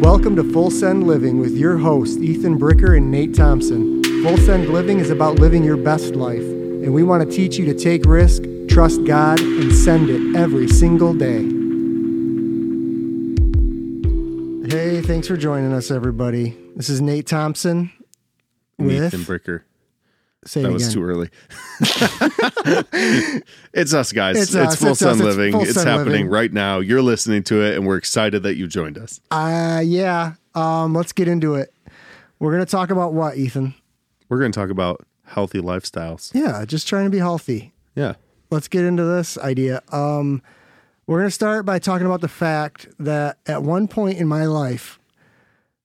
Welcome to Full Send Living with your hosts, Ethan Bricker and Nate Thompson. Full Send Living is about living your best life, and we want to teach you to take risk, trust God, and send it every single day. Hey, thanks for joining us, everybody. This is Nate Thompson with. Ethan Bricker. Say That was too early. it's us, guys. It's It's, us, Full it's Send us, Living. Full It's Send happening Living. right now. You're listening to it, and we're excited that you joined us. Uh, yeah. Um, let's get into it. We're going to talk about what, Ethan? We're going to talk about healthy lifestyles. Yeah, just trying to be healthy. Yeah. let's get into this idea. Um, we're going to start by talking about the fact that at one point in my life,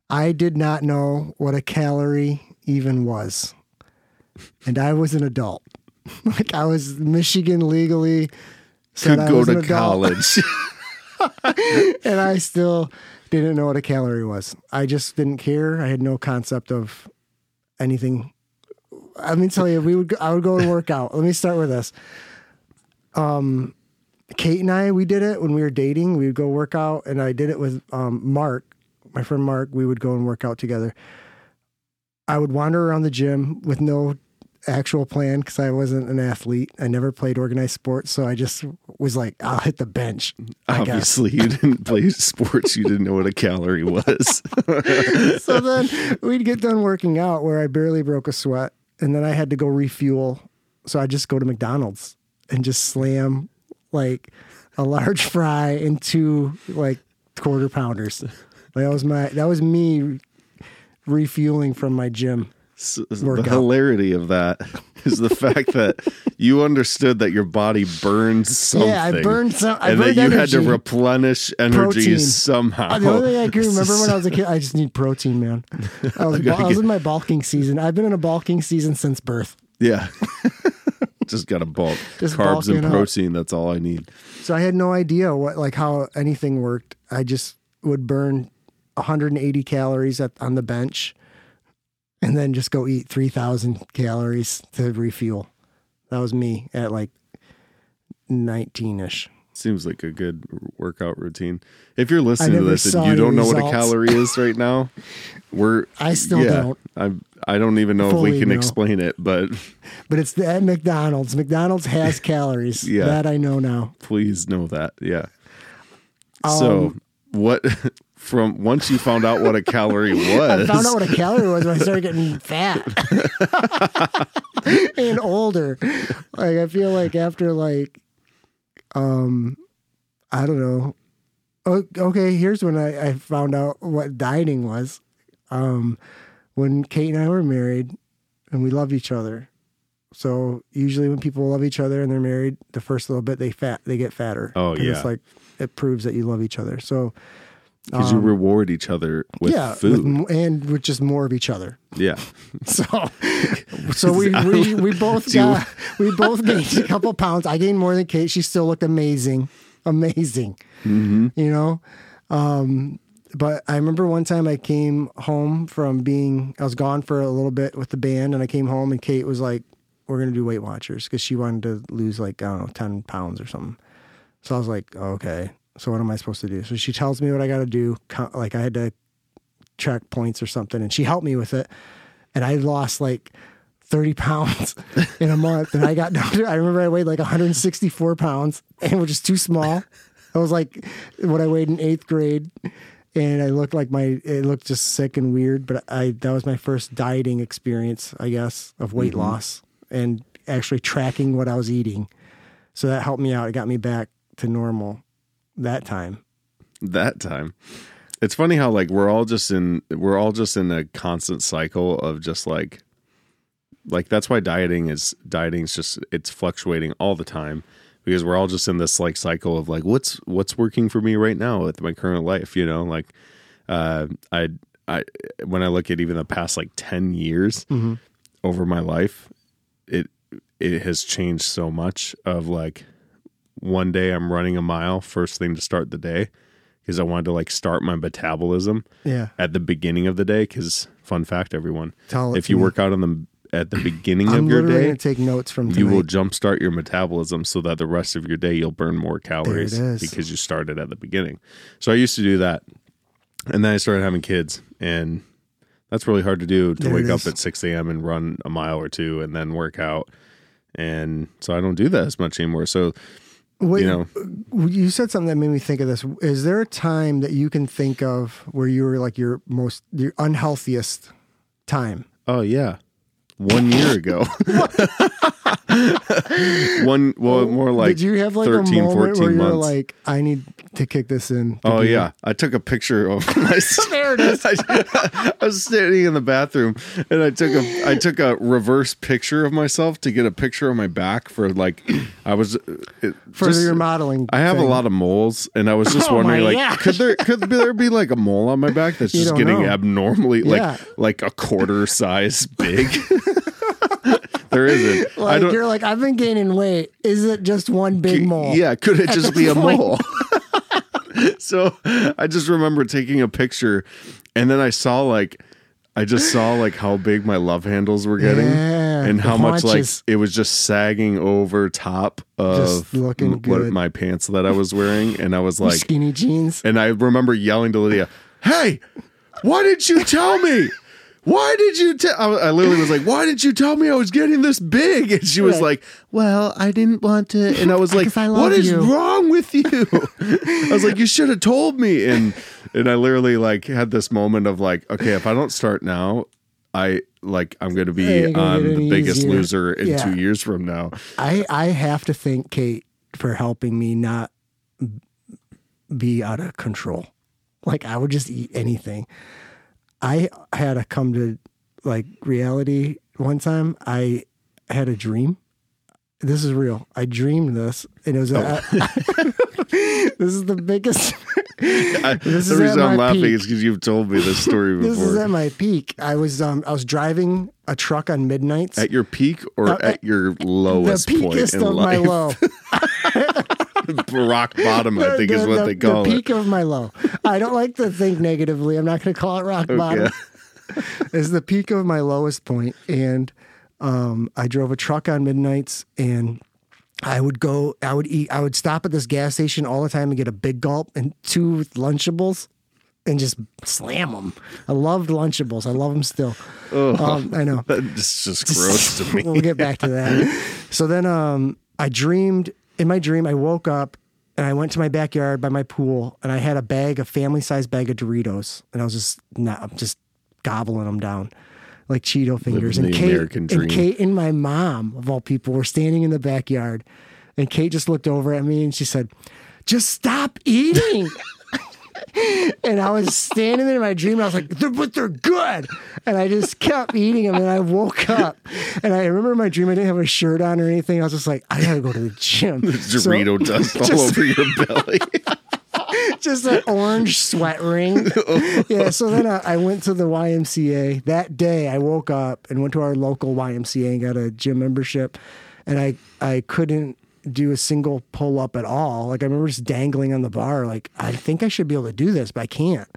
I did not know what a calorie even was. And I was an adult. like I was Michigan legally Could go to college. and I still didn't know what a calorie was. I just didn't care. I had no concept of anything. Let me tell you, we would I would go and work out. Let me start with this. Um, Kate and I, we did it when we were dating. We would go work out, and I did it with um, Mark, my friend Mark. We would go and work out together. I would wander around the gym with no actual plan because I wasn't an athlete. I never played organized sports, so I just was like, I'll hit the bench. Obviously, you didn't play sports. You didn't know what a calorie was. so then we'd get done working out where I barely broke a sweat, and then I had to go refuel. So I just go to McDonald's and just slam like a large fry and two like quarter pounders. That was my that was me refueling from my gym. So the hilarity of that is the fact that you understood that your body burns something. Yeah, I burned some. I and burned that you had to replenish energy Protein. somehow. Uh, the only thing I can remember when I was a kid, I just need protein, man. I was, I was in my bulking season. I've been in a bulking season since birth. Yeah. Just got to bulk. Just Carbs and protein. That's all I need. So I had no idea what like how anything worked. I just would burn 180 calories at, on the bench and then just go eat 3000 calories to refuel. That was me at like 19ish. Seems like a good workout routine. If you're listening to this and you don't know what a calorie is right now, we're I still yeah, don't. I I don't even know if we can know. explain it, but But it's the, at McDonald's. McDonald's has calories. Yeah. That I know now. please know that. Yeah. so Um, what from once you found out what a calorie was, I found out what a calorie was when I started getting fat and older. Like I feel like after like, um, I don't know. Okay, here's when I, I found out what dieting was. Um, when Kate and I were married, and we loved each other. So usually when people love each other and they're married, the first little bit they fat they get fatter. Oh yeah. it's like it proves that you love each other. So because you reward each other with um, yeah, food. with and with just more of each other. yeah. So, so we, we we both got we both gained a couple pounds. I gained more than Kate. She still looked amazing, amazing. Mm-hmm. You know, um, but I remember one time I came home from being I was gone for a little bit with the band, and I came home and Kate was like, "We're gonna do Weight Watchers" because she wanted to lose like I don't know ten pounds or something. So I was like, "Okay." So what am I supposed to do? So she tells me what I got to do. Like I had to track points or something, and she helped me with it. And I lost like 30 pounds in a month. And I got down to, I remember I weighed like 164 pounds and was just too small. I was like what I weighed in eighth grade. And I looked like my, it looked just sick and weird. But I, that was my first dieting experience, I guess, of weight mm-hmm. loss and actually tracking what I was eating. So that helped me out. It got me back to normal that time. that time. It's funny how like we're all just in we're all just in a constant cycle of just like like that's why dieting is dieting is just it's fluctuating all the time because we're all just in this like cycle of like what's what's working for me right now with my current life, you know? Like uh I I when I look at even the past like 10 years Mm-hmm. over my life, it it has changed so much of like one day I'm running a mile first thing to start the day because I wanted to like start my metabolism Yeah. at the beginning of the day because fun fact everyone Tell if you me. work out on the at the beginning of your day take notes from you will tonight. jumpstart your metabolism so that the rest of your day you'll burn more calories because you started at the beginning. So I used to do that. and then I started having kids, and that's really hard to do to There wake up at six a.m. and run a mile or two, and then work out. And so I don't do that as much anymore. So Wait, you know, uh, you said something that made me think of this. Is there a time that you can think of where you were like your most your unhealthiest time? oh yeah, one year ago. one well, oh, more like Did you have like 13, a moment 14 where you're months. like, I need to kick this in? Oh yeah, I took a picture of myself. There it is. I, I was standing in the bathroom and I took a I took a reverse picture of myself to get a picture of my back for like I was uh, it, for just- your modeling. I have thing. a lot of moles, and I was just Oh, wondering, like, gosh. could there could there be like a mole on my back that's You just getting know. abnormally Yeah. like like a quarter size big? There isn't. Like you're like, I've been gaining weight. Is it just one big mole? Yeah, could it just be a mole? so I just remember taking a picture, and then I saw like. I just saw like how big my love handles were getting Yeah, and how much like it was just sagging over top of m- what my pants that I was wearing and I was like Skinny jeans. and I remember yelling to Lydia, "Hey, why didn't you tell me? Why did you tell?" I, I literally was like, "Why didn't you tell me I was getting this big?" And she was Right. like, "Well, I didn't want to." And I was like, I "What is you." wrong with you?" I was like, "You should have told me." And and I literally like had this moment of like, "Okay, if I don't start now." I like I'm going to be on the biggest easier. loser in Yeah. two years from now. I I have to thank Kate for helping me not be out of control. Like I would just eat anything. I had to come to like reality one time. I had a dream. This is real. I dreamed this, and it was. A, this is the biggest. I, the reason I'm laughing peak. is because you've told me this story before. This is at my peak. I was um I was driving a truck on midnights. At your peak or Uh, at your the lowest point peakest in of my life? low. Rock bottom, I think, is what the- they call the it. peak of my low. I don't like to think negatively. I'm not going to call it rock bottom. Is the peak of my lowest point, and um, I drove a truck on midnights, and I would go. I would eat. I would stop at this gas station all the time and get a big gulp and two Lunchables. And just slam them. I loved Lunchables. I love them still. Um, I know. That's just gross to me. we'll get back to that. So then um, I dreamed in my dream, I woke up and I went to my backyard by my pool and I had a bag, a family sized bag of Doritos. And I was just not, I'm just gobbling them down like Cheeto fingers. And Kate, American dream. and Kate and my mom, of all people, were standing in the backyard. And Kate just looked over at me and she said, Just stop eating. and I was standing there in my dream. And I was like, they're, but they're good. And I just kept eating them. And I woke up. And I remember my dream, I didn't have a shirt on or anything. I was just like, I got to go to the gym. So- Dorito dust all just- over your belly. just an orange sweat ring. yeah. So then I, I went to the YMCA that day. I woke up and went to our local YMCA and got a gym membership, and I I couldn't do a single pull up at all. Like I remember just dangling on the bar. Like I think I should be able to do this, but I can't.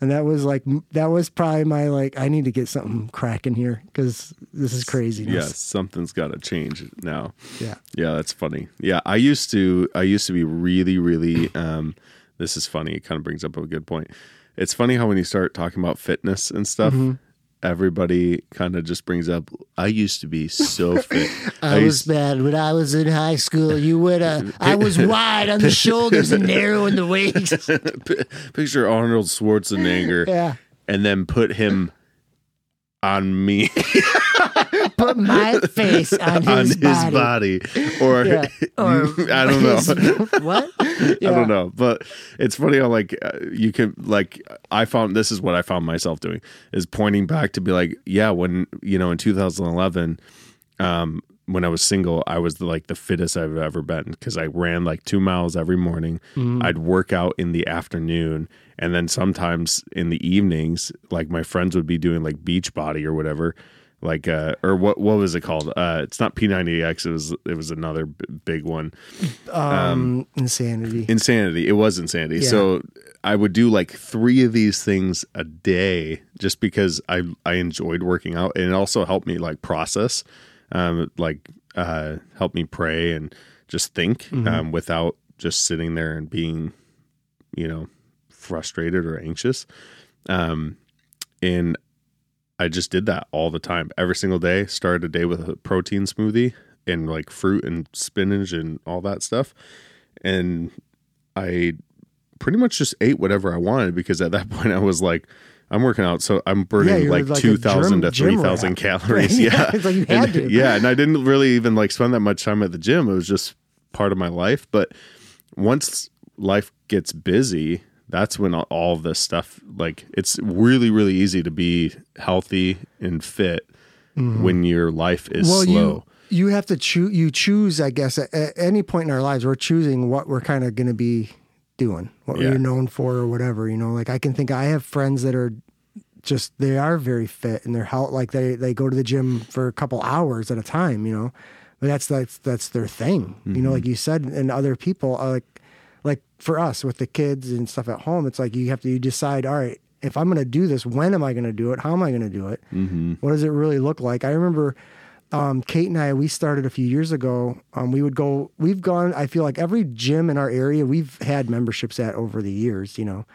And that was like that was probably my like I need to get something cracking here because this is craziness. yeah, something's got to change now. Yeah. Yeah, that's funny. Yeah, I used to I used to be really really um this is funny. It kind of brings up a good point. It's funny how when you start talking about fitness and stuff, Mm-hmm. Everybody kind of just brings up I used to be so fit. I, was used bad when I was in high school. You would uh, I was wide on the shoulders and narrow in the waist. picture Arnold Schwarzenegger Yeah. and then put him on me Put my face on his, on his body. body or Yeah. Or I don't know. his- what? I don't know, but it's funny how like uh, you can like I found this is what I found myself doing is pointing back to be like, yeah, when you know in 2011, um, when I was single, I was like the fittest I've ever been because I ran like two miles every morning. I'd work out in the afternoon, and then sometimes in the evenings, like my friends would be doing like beach body or whatever. Like uh or what what was it called? Uh it's not P90X, it was it was another b- big one. Um, insanity. Insanity. It was insanity. Yeah. So I would do like three of these things a day just because I I enjoyed working out and it also helped me like process, um, like uh, help me pray and just think Mm-hmm. um, without just sitting there and being, you know, frustrated or anxious. Um, and I just did that all the time, every single day. Started a day with a protein smoothie and like fruit and spinach and all that stuff. And I pretty much just ate whatever I wanted because at that point I was like, I'm working out, so I'm burning you're like, like two thousand to three thousand calories. Yeah, Yeah, like And-. Yeah, and I didn't really even like spend that much time at the gym. It was just part of my life. But once life gets busy, that's when all- this stuff like it's really really easy to be healthy and fit when your life is Mm-hmm. well, slow. you you have to choose. You choose, I guess, at, at any point in our lives, we're choosing what we're kind of going to be doing, what Yeah. we're known for, or whatever. You know, like I can think I have friends that are just they are very fit and they're health like they they go to the gym for a couple hours at a time. You know, but that's that's that's their thing. You know, like you said, and other people are like like for us with the kids and stuff at home, it's like you have to you decide. All right, if I'm going to do this, when am I going to do it? How am I going to do it? Mm-hmm. What does it really look like? I remember um, Kate and I, we started a few years ago. Um, we would go, we've gone, I feel like every gym in our area, we've had memberships at over the years, you know.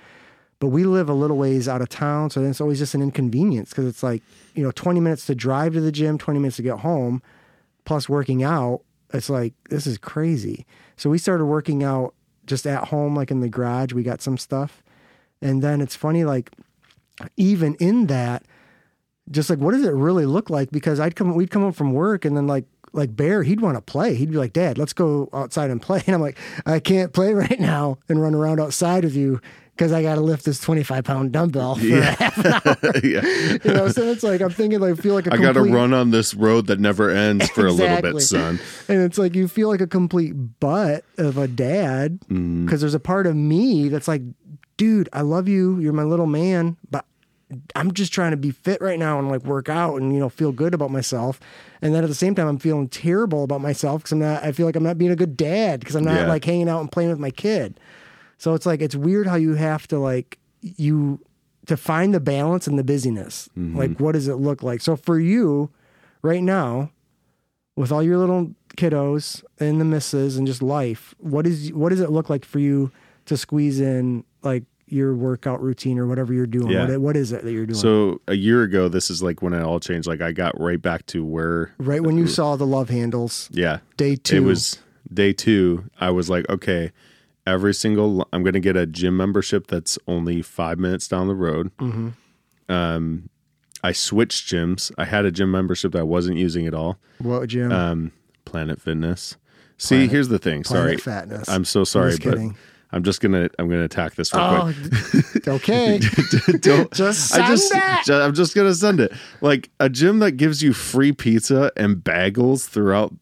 But we live a little ways out of town. So then it's always just an inconvenience because it's like, you know, 20 minutes to drive to the gym, 20 minutes to get home, plus working out. It's like, this is crazy. So we started working out just at home, like in the garage. We got some stuff. And then it's funny, like, even in that, just like what does it really look like? Because I'd come, we'd come home from work, and then like like Bear, he'd want to play. He'd be like, "Dad, let's go outside and play." And I'm like, "I can't play right now and run around outside with you because I got to lift this 25 pound dumbbell." For Yeah. half an hour. yeah. You know, so it's like I'm thinking like feel like a I got to complete- run on this road that never ends for a little Exactly. bit, son. and it's like you feel like a complete butt of a dad because Mm-hmm. there's a part of me that's like, dude, I love you, you're my little man, but I'm just trying to be fit right now and like work out and you know feel good about myself. And then at the same time, I'm feeling terrible about myself because I'm not. I feel like I'm not being a good dad because I'm not Yeah. like hanging out and playing with my kid. So it's like it's weird how you have to like you to find the balance and the busyness. Mm-hmm. Like what does it look like? So for you, right now, with all your little kiddos and the misses and just life, what is what does it look like for you to squeeze in like your workout routine or whatever you're doing? Yeah. What, what is it that you're doing? So a year ago, this is like when it all changed. Like I got right back to where, right when you saw the love handles, yeah, day two, it was day two. I was like, okay, every single, I'm going to get a gym membership that's only five minutes down the road. Mhm. Um, I switched gyms. I had a gym membership that I wasn't using at all. what gym? Um, Planet Fitness. See, Planet- here's the thing. Sorry, fatness. I'm so sorry, just but. I'm just gonna I'm gonna attack this real oh, quick. okay. Don't Just I send just, it. I'm just gonna send it. Like a gym that gives you free pizza and bagels throughout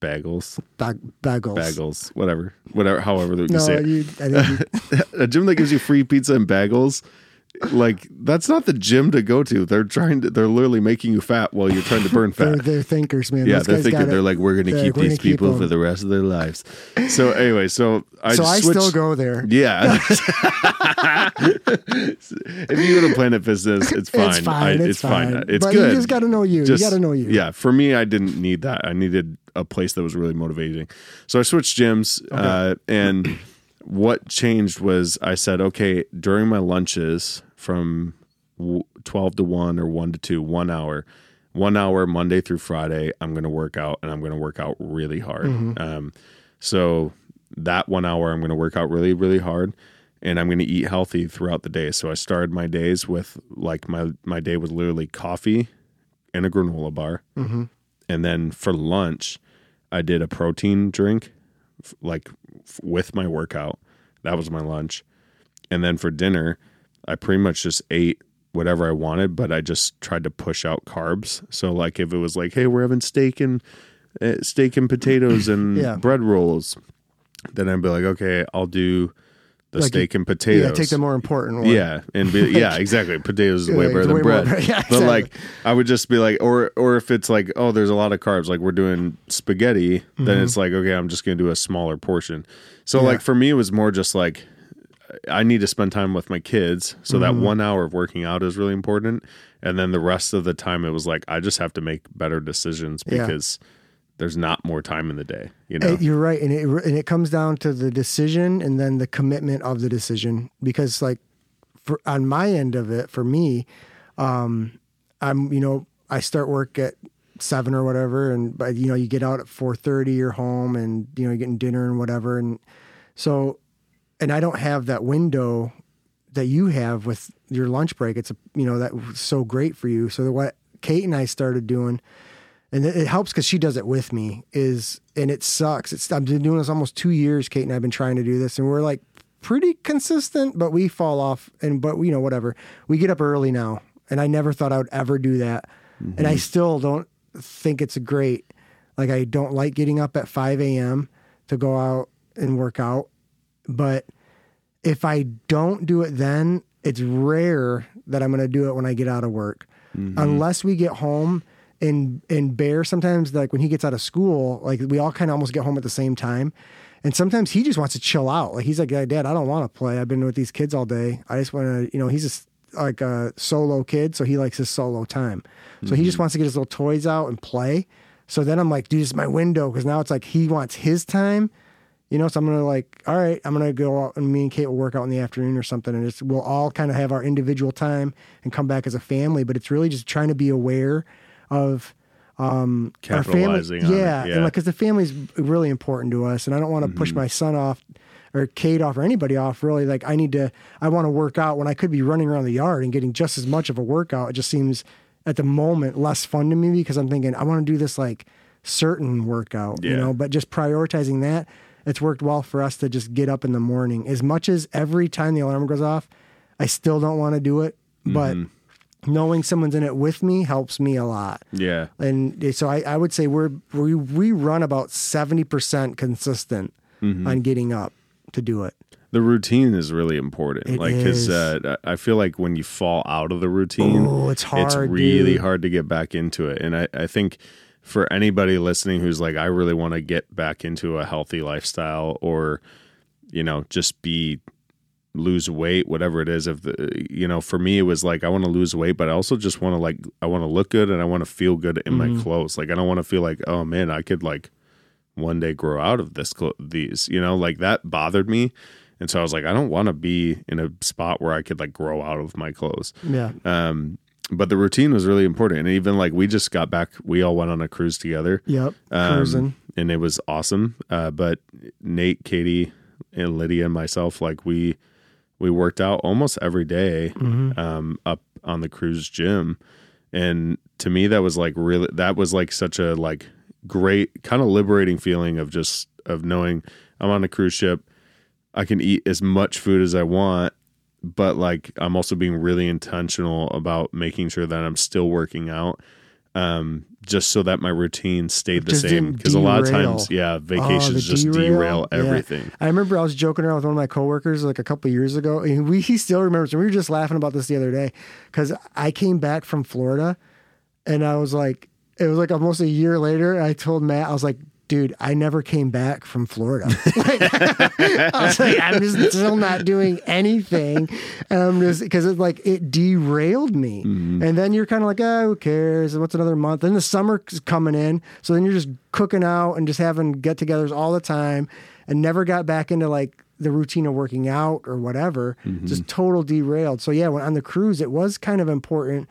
bagels, Bag- bagels. bagels, whatever, whatever, however you No, say it. you. I think you, a gym that gives you free pizza and bagels. Like that's not the gym to go to. They're trying to. They're literally making you fat while you're trying to burn they're, fat. they're thinkers, man. yeah, Those they're thinking they're like, we're gonna keep like, these keep people them." for the rest of their lives. So anyway, so I so I switched, still go there. Yeah. if you go to Planet Fitness, it's fine. It's fine. I- it's, fine. It's but good. you just got to know you. Just- you got to know you. Yeah. For me, I didn't need that. I needed a place that was really motivating. So I switched gyms. Uh, and what changed was I said, okay, during my lunches from 12 to 1 or 1 to 2, one hour, one hour Monday through Friday, I'm going to work out and I'm going to work out really hard. Um, so that one hour, I'm going to work out really, really hard. And I'm going to eat healthy throughout the day. So I started my days with like my my day was literally coffee and a granola bar, Mm-hmm. and then for lunch, I did a protein drink, like f- with my workout. That was my lunch, and then for dinner, I pretty much just ate whatever I wanted, but I just tried to push out carbs. So like if it was like, hey, we're having steak and uh, steak and potatoes and Yeah. bread rolls, then I'd be like, okay, I'll do the Like, steak and potatoes. Yeah, take the more important one. Yeah, and be, yeah, exactly. Potatoes is way Yeah, better than way bread. yeah, But like, I would just be like, or or if it's like, oh, there's a lot of carbs, like we're doing spaghetti, then it's like, okay, I'm just gonna do a smaller portion. So Mm-hmm. Yeah. like for me, it was more just like, I need to spend time with my kids, so Mm-hmm. that one hour of working out is really important, and then the rest of the time, it was like I just have to make better decisions Yeah. because there's not more time in the day. You know, Uh, You're right, and it and it comes down to the decision and then the commitment of the decision. Because like, for on my end of it, for me, um, I'm you know I start work at seven or whatever, and but you know you get out at four thirty, you're home, and you know you're getting dinner and whatever, and so, and I don't have that window that you have with your lunch break. It's a you know that was so great for you. So what Kate and I started doing and it helps because she does it with me is and it sucks. It's i've been doing this almost two years. Kate and i've been trying to do this and we're like pretty consistent but we fall off and but you know whatever. We get up early now and i never thought i would ever do that. And i mm-hmm. still don't think it's great. Like i don't like getting up at 5 a.m to go out and work out but if i don't do it then it's rare that i'm going to do it when i get out of work. Mm-hmm. Unless we get home and and bear sometimes like when he gets out of school like we all kind of almost get home at the same time. And sometimes he just wants to chill out. Like he's like dad i don't want to play. I've been with these kids all day. I just want to you know he's just like a solo kid so he likes his solo time. So he just mm-hmm. wants to get his little toys out and play. So then i'm like dude this is my window because now it's like he wants his time you know, so I'm gonna like, all right, I'm gonna go out and me and Kate will work out in the afternoon or something, and it's we'll all kind of have our individual time and come back as a family. But it's really just trying to be aware of um, our family. Capitalizing on it, Yeah, yeah. Mm-hmm. and like because the family's really important to us, and I don't want to push my son off or Kate off or anybody off. Really, like I need to, I want to work out when I could be running around the yard and getting just as much of a workout. It just seems at the moment less fun to me because I'm thinking I want to do this like certain workout, you know, but just prioritizing that, it's worked well for us to just get up in the morning. As much as every time the alarm goes off, I still don't want to do it, but knowing someone's in it with me helps me a lot. yeah, And so I, I would say we're we we run about seventy percent consistent Mm-hmm. on getting up to do it. the routine is really important. It like, because is. uh, I feel like when you fall out of the routine, Oh, it's hard. it's really dude. hard to get back into it. And I, I think for anybody listening who's like, I really want to get back into a healthy lifestyle or, you know, just be lose weight, whatever it is. If the, you know, for me, it was like, I want to lose weight, but I also just want to like, I want to look good and I want to feel good in Mm-hmm. my clothes. Like, I don't want to feel like, oh man, I could like one day grow out of this, clo- these, you know, like that bothered me. And so I was like, I don't want to be in a spot where I could like grow out of my clothes. Yeah. Um, but the routine was really important. And even like we just got back, we all went on a cruise together. Yep. Um, Cruising. and it was awesome. Uh, but Nate, Katie, and Lydia and myself, like we we worked out almost every day, Mm-hmm. um, up on the cruise gym, and to me that was like really that was like such a like great kind of liberating feeling of just of knowing I'm on a cruise ship, I can eat as much food as I want. But like I'm also being really intentional about making sure that I'm still working out, um, just so that my routine stayed the Just same. Because a lot of times, yeah, Oh, vacations the just derail? derail Yeah. everything. I remember I was joking around with one of my coworkers like a couple years ago, and we he still remembers. And we were just laughing about this the other day because I came back from Florida, and I was like, it was like almost a year later. I told Matt, I was like, dude, I never came back from Florida. Like, I was like, I'm just still not doing anything. And I'm just because it's like it derailed me. Mm-hmm. And then you're kind of like, oh, who cares? What's another month? Then the summer's coming in, so then you're just cooking out and just having get-togethers all the time, and never got back into like the routine of working out or whatever. Mm-hmm. Just total derailed. So yeah, when on the cruise, it was kind of important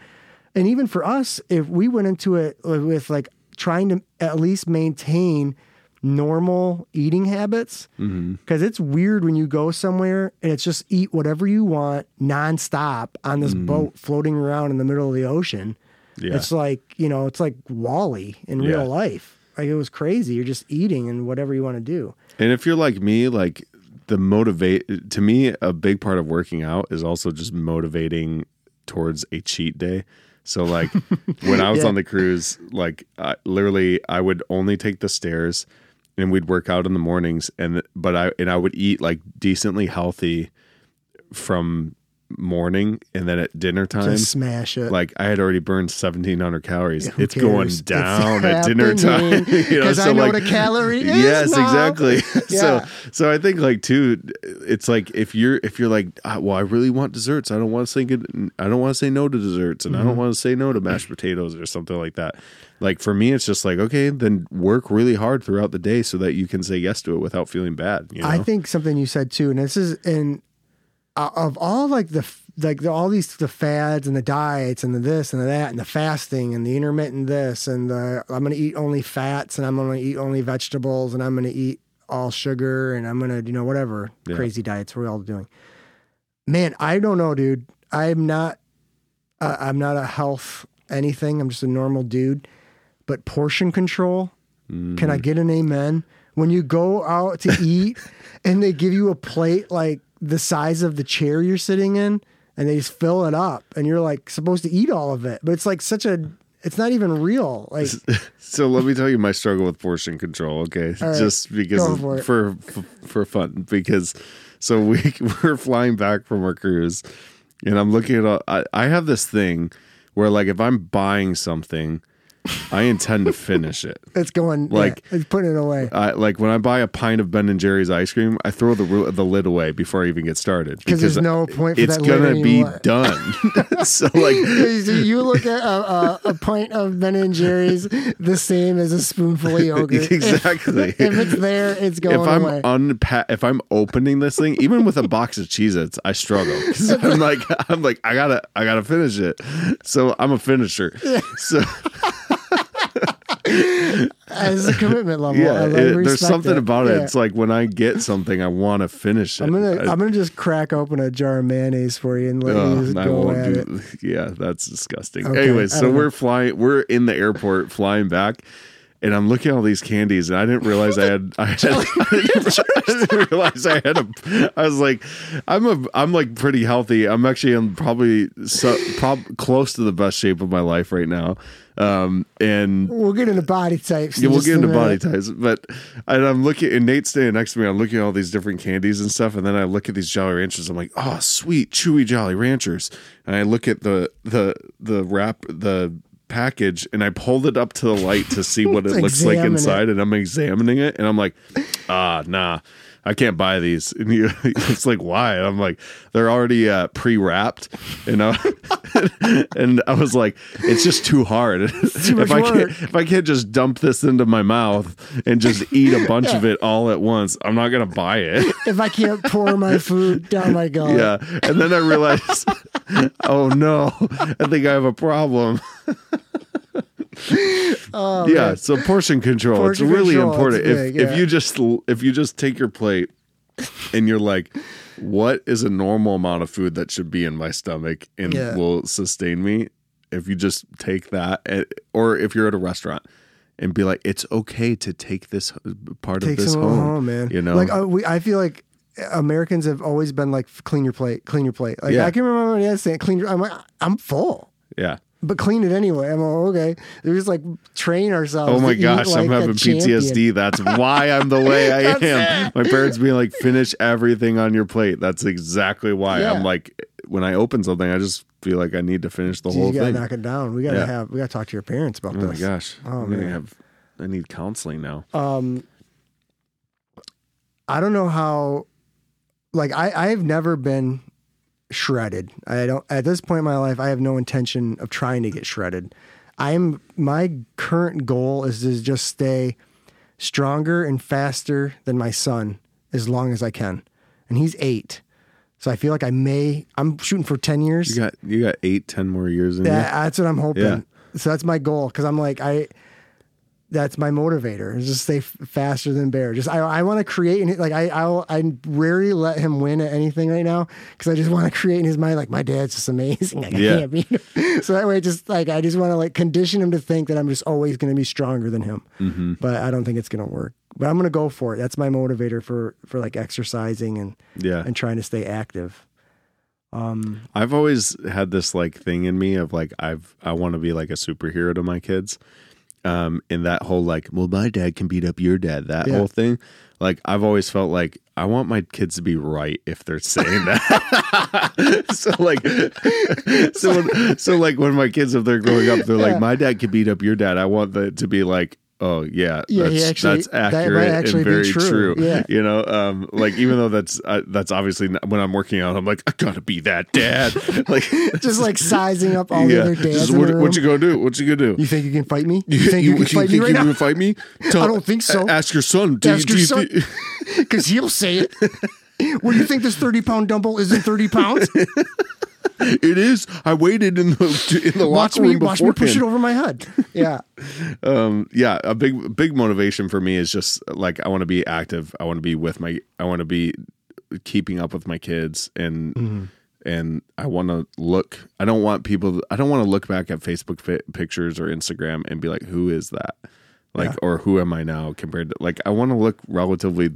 and even for us, if we went into it uh, with like trying to at least maintain normal eating habits, mm-hmm. because it's weird when you go somewhere and it's just eat whatever you want nonstop on this mm-hmm. boat floating around in the middle of the ocean. Yeah. It's like, you know, it's like WALL-E in Yeah. real life. Like it was crazy. You're just eating and whatever you want to do. And if you're like me, like the motivate to me, a big part of working out is also just motivating towards a cheat day. So like when I was Yeah. on the cruise, like I, literally I would only take the stairs and we'd work out in the mornings and but I and I would eat like decently healthy from morning and then at dinner time, Just smash it. like I had already burned 1700 calories. Who it's going cares? It's down at dinner time. happening, you know, 'cause I know what a calorie is Yes, now. exactly. so, Yeah. so I think like too, it's like if you're if you're like, ah, well, I really want desserts. I don't want to say good. I don't want to say no to desserts, and I Mm-hmm. don't want to say no to mashed potatoes or something like that. Like for me, it's just like okay, then work really hard throughout the day so that you can say yes to it without feeling bad. You know? I think something you said too, and this is uh, of all like the like the, all these the fads and the diets and the this and the that and the fasting and the intermittent this and the I'm gonna eat only fats and I'm gonna eat only vegetables and I'm gonna eat all sugar and I'm gonna you know whatever Yeah. crazy diets we're all doing. Man, I don't know, dude. I'm not. Uh, I'm not a health anything. I'm just a normal dude. But portion control. Can Mm. I get an amen? When you go out to eat and they give you a plate like the size of the chair you're sitting in and they just fill it up and you're like supposed to eat all of it. But it's like such a it's not even real. Like So let me tell you my struggle with portion control, okay? Right. Just because for for, for for fun because so we we're flying back from our cruise and I'm looking at all, I, I have this thing where like if I'm buying something, I intend to finish it. it's going Like- like it's putting it away. I, like when I buy a pint of Ben and Jerry's ice cream, I throw the the lid away before I even get started 'Cause there's no point for it's gonna be done. so like you look at a, a, a pint of Ben and Jerry's the same as a spoonful of yogurt. Exactly. If, it's there, it's going if I'm away. unpa- if I'm opening this thing, even with a box of Cheez-Its, I struggle. I'm like, I'm like, I gotta, I gotta finish it. So I'm a finisher. So as a commitment level. yeah, it- there's something it. about it. Yeah. It's like when I get something, I want to finish it. I'm gonna I- I'm gonna just crack open a jar of mayonnaise for you and let Oh, you go at do. it. Yeah, that's disgusting. Okay, anyway, so don't know. we're flying. We're in the airport flying back, and I'm looking at all these candies, and I didn't realize I had. I, had, I, didn't, I didn't realize I had a. I was like, I'm a. I'm like pretty healthy. I'm actually in probably so, prob, close to the best shape of my life right now. Um, and We'll get into body types. yeah, we'll get into body types, but and I'm looking, and Nate's standing next to me. I'm looking at all these different candies and stuff, and then I look at these Jolly Ranchers. I'm like, oh, sweet, chewy Jolly Ranchers. And I look at the the the wrap, the package, and I pulled it up to the light to see what it looks like Examine it. inside, and I'm examining it, and I'm like, ah, nah. I can't buy these. And you, it's like, why? And I'm like, they're already uh, pre-wrapped, you know. and I was like, it's just too hard. too if I can't, if I can't just dump this into my mouth and just eat a bunch of it all at once, I'm not gonna buy it. If I can't pour my food down my gullet, yeah. And then I realized, oh no, I think I have a problem. Oh, yeah. man. So portion control. Portion it's really control, important. it's if big, if yeah. you just if you just take your plate and you're like, what is a normal amount of food that should be in my stomach and Yeah. will sustain me? If you just take that, eh, or if you're at a restaurant and be like, it's okay to take this part take of this home, home, man. You know, like uh, we, I feel like Americans have always been like, clean your plate, clean your plate. Like Yeah. I can remember when Dad saying, clean your. I'm like, I'm full. yeah. But clean it anyway. I'm like, okay. We just like train ourselves. Oh my gosh, like I'm having. PTSD. That's why I'm the way I am. My parents being like, finish everything on your plate. That's exactly why. Yeah. I'm like, when I open something, I just feel like I need to finish the Jeez, whole you gotta thing. knock it down. We gotta Yeah. have. We gotta talk to your parents about Oh this. Oh my gosh. Oh, I'm gonna man. have I need counseling now. um I don't know how like I I've never been shredded. I don't at this point in my life I have no intention of trying to get shredded. I'm my current goal is to just stay stronger and faster than my son as long as I can. And he's 8. So I feel like I may I'm shooting for 10 years. You got you got eight, ten more years in Yeah, you. that's what I'm hoping. Yeah. So that's my goal because I'm like I. That's my motivator. Is just stay f- faster than Bear. Just I, I want to create and like I I'll, I rarely let him win at anything right now because I just want to create in his mind like my dad's just amazing. Like, Yeah. I can't beat him. So that way, just like I just want to like condition him to think that I'm just always going to be stronger than him. Mm-hmm. But I don't think it's going to work. But I'm going to go for it. That's my motivator for for like exercising and Yeah. and trying to stay active. Um, I've always had this like thing in me of like I've I want to be like a superhero to my kids. Um, in that whole like, well, my dad can beat up your dad, that Yeah. whole thing. Like I've always felt like I want my kids to be right if they're saying that. so like, so when, so like when my kids if they're growing up, they're Yeah. like, my dad can beat up your dad. I want that to be like. Oh yeah, Yeah, that's, actually- that's that accurate actually and very true. true. Yeah. you know, um, like even though that's uh, that's obviously not, when I'm working out, I'm like I gotta be that dad. like Just like sizing up all the other dads. just what, what you gonna do? What you gonna do? You think you can fight me? You think you, can fight me think right you can fight me? Tell- I don't think so. Ask your son. Do, Ask your you son. Because he'll say it. Well, you think this 30 pound dumbbell isn't 30 pounds? it is. I waited in the in the Watch locker me, room watch me push it over my head. Yeah. Um, yeah, a big big motivation for me is just like I want to be active. I want to be with my. I want to be keeping up with my kids and. Mm-hmm. And I want to look. I don't want people. I don't want to look back at Facebook fi- pictures or Instagram and be like, "Who is that?" Like, Yeah. or who am I now compared to? Like, I want to look relatively,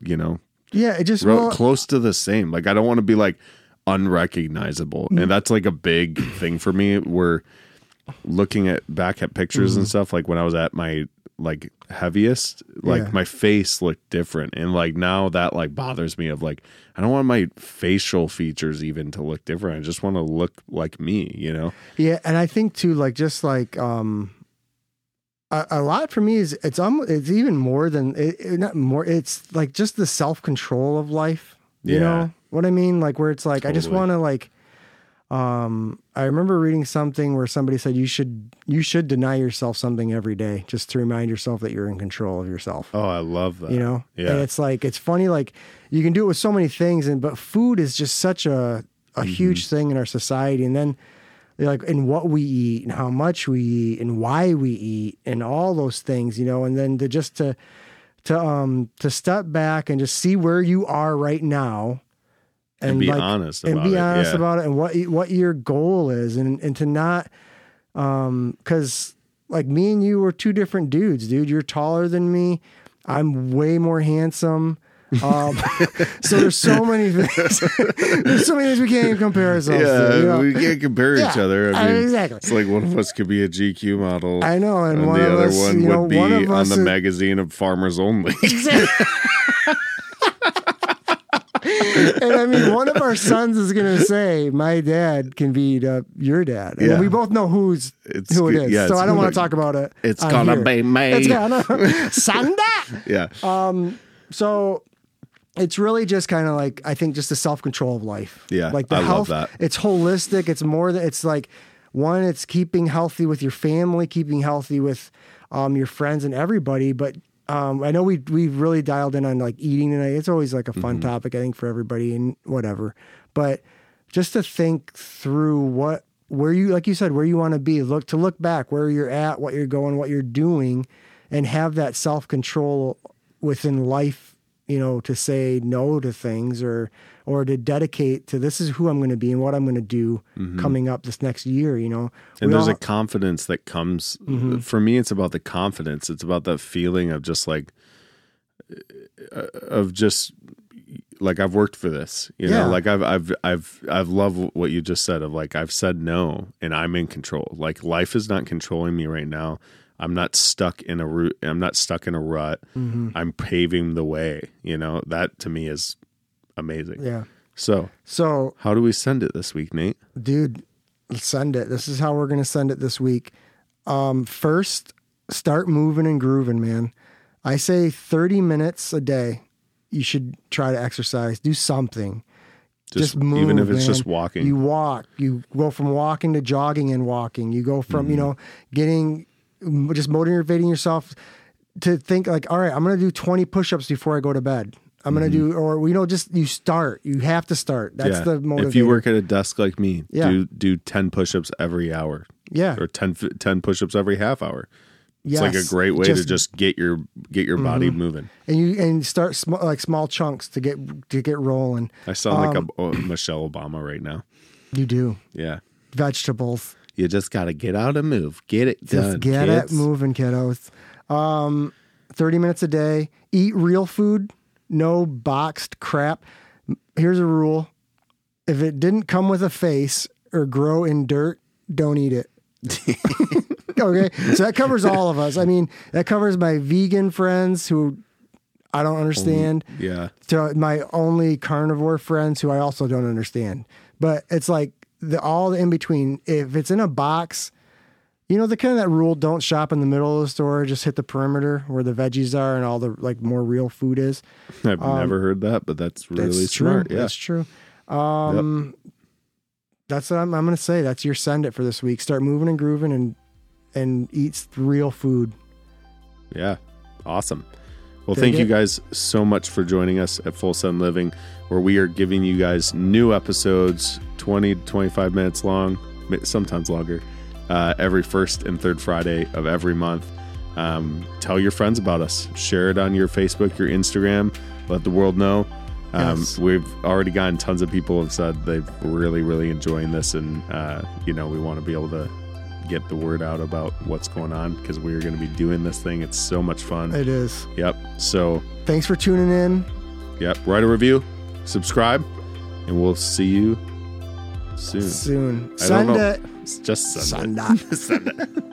you know, Yeah. It just, well, close to the same. Like I don't want to be like unrecognizable, Mm. and that's like a big thing for me. Where looking at back at pictures Mm. and stuff, like when I was at my like heaviest, like Yeah. my face looked different, and like now that like bothers me. Of like I don't want my facial features even to look different. I just want to look like me. You know? Yeah, and I think too, like just like um, a, a lot for me is it's um, it's even more than it, it- not more. It's like just the self control of life. You Yeah. know what I mean? Like where it's like I just want to like. Um, I remember reading something where somebody said you should you should deny yourself something every day just to remind yourself that you're in control of yourself. Oh, I love that. you know Yeah. and it's like it's funny like you can do it with so many things and but food is just such a a Mm-hmm. huge thing in our society and then like in what we eat and how much we eat and why we eat and all those things you know and then to just to to um to step back and just see where you are right now And be honest and about be it, honest yeah. about it and what what your goal is and and to not um because like me and you were two different dudes dude you're taller than me i'm way more handsome um so there's so many things there's so many things we can't even compare ourselves Yeah, to you know? we can't compare each other. I I- mean, exactly. It's like one of us could be a GQ model. I know, and and one the of other us, one would know, be on the is- magazine of Farmers Only. and I mean, one of our sons is going to say, "My dad can beat up your dad," and Yeah. we both know who's It's who it is, yeah, so I don't want gonna- talk about it. it's on gonna here. be me. It's gonna Sanda. yeah, Um, So it's really just kind of like I think just the self control of life. Yeah, like the I love health. that. It's holistic. It's more that it's like one. It's keeping healthy with your family, keeping healthy with um, your friends and everybody. But um, I know we we really dialed in on like eating tonight. It's always like a fun Mm-hmm. topic I think for everybody and whatever. But just to think through what where you like you said where you want to be look to look back where you're at what you're going what you're doing and have that self-control within life you know to say no to things or or to dedicate to this is who i'm going to be and what i'm going to do coming up this next year you know and We there's all- a confidence that comes. Mm-hmm. For me, it's about the confidence. It's about that feeling of just like, uh, of just like I've worked for this. You Yeah. know, like I've I've I've I've loved what you just said of like I've said no and I'm in control. Like life is not controlling me right now. I'm not stuck in a route. I'm not stuck in a rut. Mm-hmm. I'm paving the way. You know that to me is amazing. yeah So so how do we send it this week, Nate? dude send it this is how we're going to send it this week um first start moving and grooving man i say 30 minutes a day you should try to exercise do something just, move even if it's man. just walking. you walk you go from walking to jogging and walking you go from you Mm-hmm. know getting just motivating yourself to think like all right i'm going to do 20 push-ups before i go to bed i'm going to do or you know just you start you have to start that's the motivator If you work at a desk like me, Yeah. do do ten push-ups every hour, yeah or 10, f- 10 push-ups every half hour. It's like a great way to just get your get your body Mm-hmm. moving. and you and start sm- like small chunks to get to get rolling. I sound Um, like a, oh, Michelle Obama right now. You do Yeah, vegetables. you just got to get out and move, get it Just done. get kids. it moving, kiddos. Um, Thirty minutes a day. Eat real food. No boxed crap. Here's a rule: if it didn't come with a face or grow in dirt, don't eat it. okay, so that covers all of us. I mean, that covers my vegan friends who I don't understand. Yeah. To my only carnivore friends who I also don't understand. But it's like the all the in between. If it's in a box, you know the kind of that rule: don't shop in the middle of the store. Just hit the perimeter where the veggies are and all the like more real food is. I've never heard that, but that's really Um, That's smart. true. Yeah. That's true. Um, That's what I'm, I'm going to say. That's your send it for this week. Start moving and grooving and and eat real food. Yeah. Awesome. Well, Dig thank you guys so much for joining us at Full Send Living, where we are giving you guys new episodes, 20 to 25 minutes long, sometimes longer, uh, every first and third Friday of every month. Um, tell your friends about us. Share it on your Facebook, your Instagram. Let the world know. Um, Yes. We've already gotten tons of people have said they've really, really enjoying this, and uh, you know we want to be able to get the word out about what's going on because we're going to be doing this thing. It's so much fun. It is. Yep. So, Thanks for tuning in. yep. Write a review, subscribe, and we'll see you soon. Soon. I don't know. Sunday. It's just Sunday. Sunday. Sunday.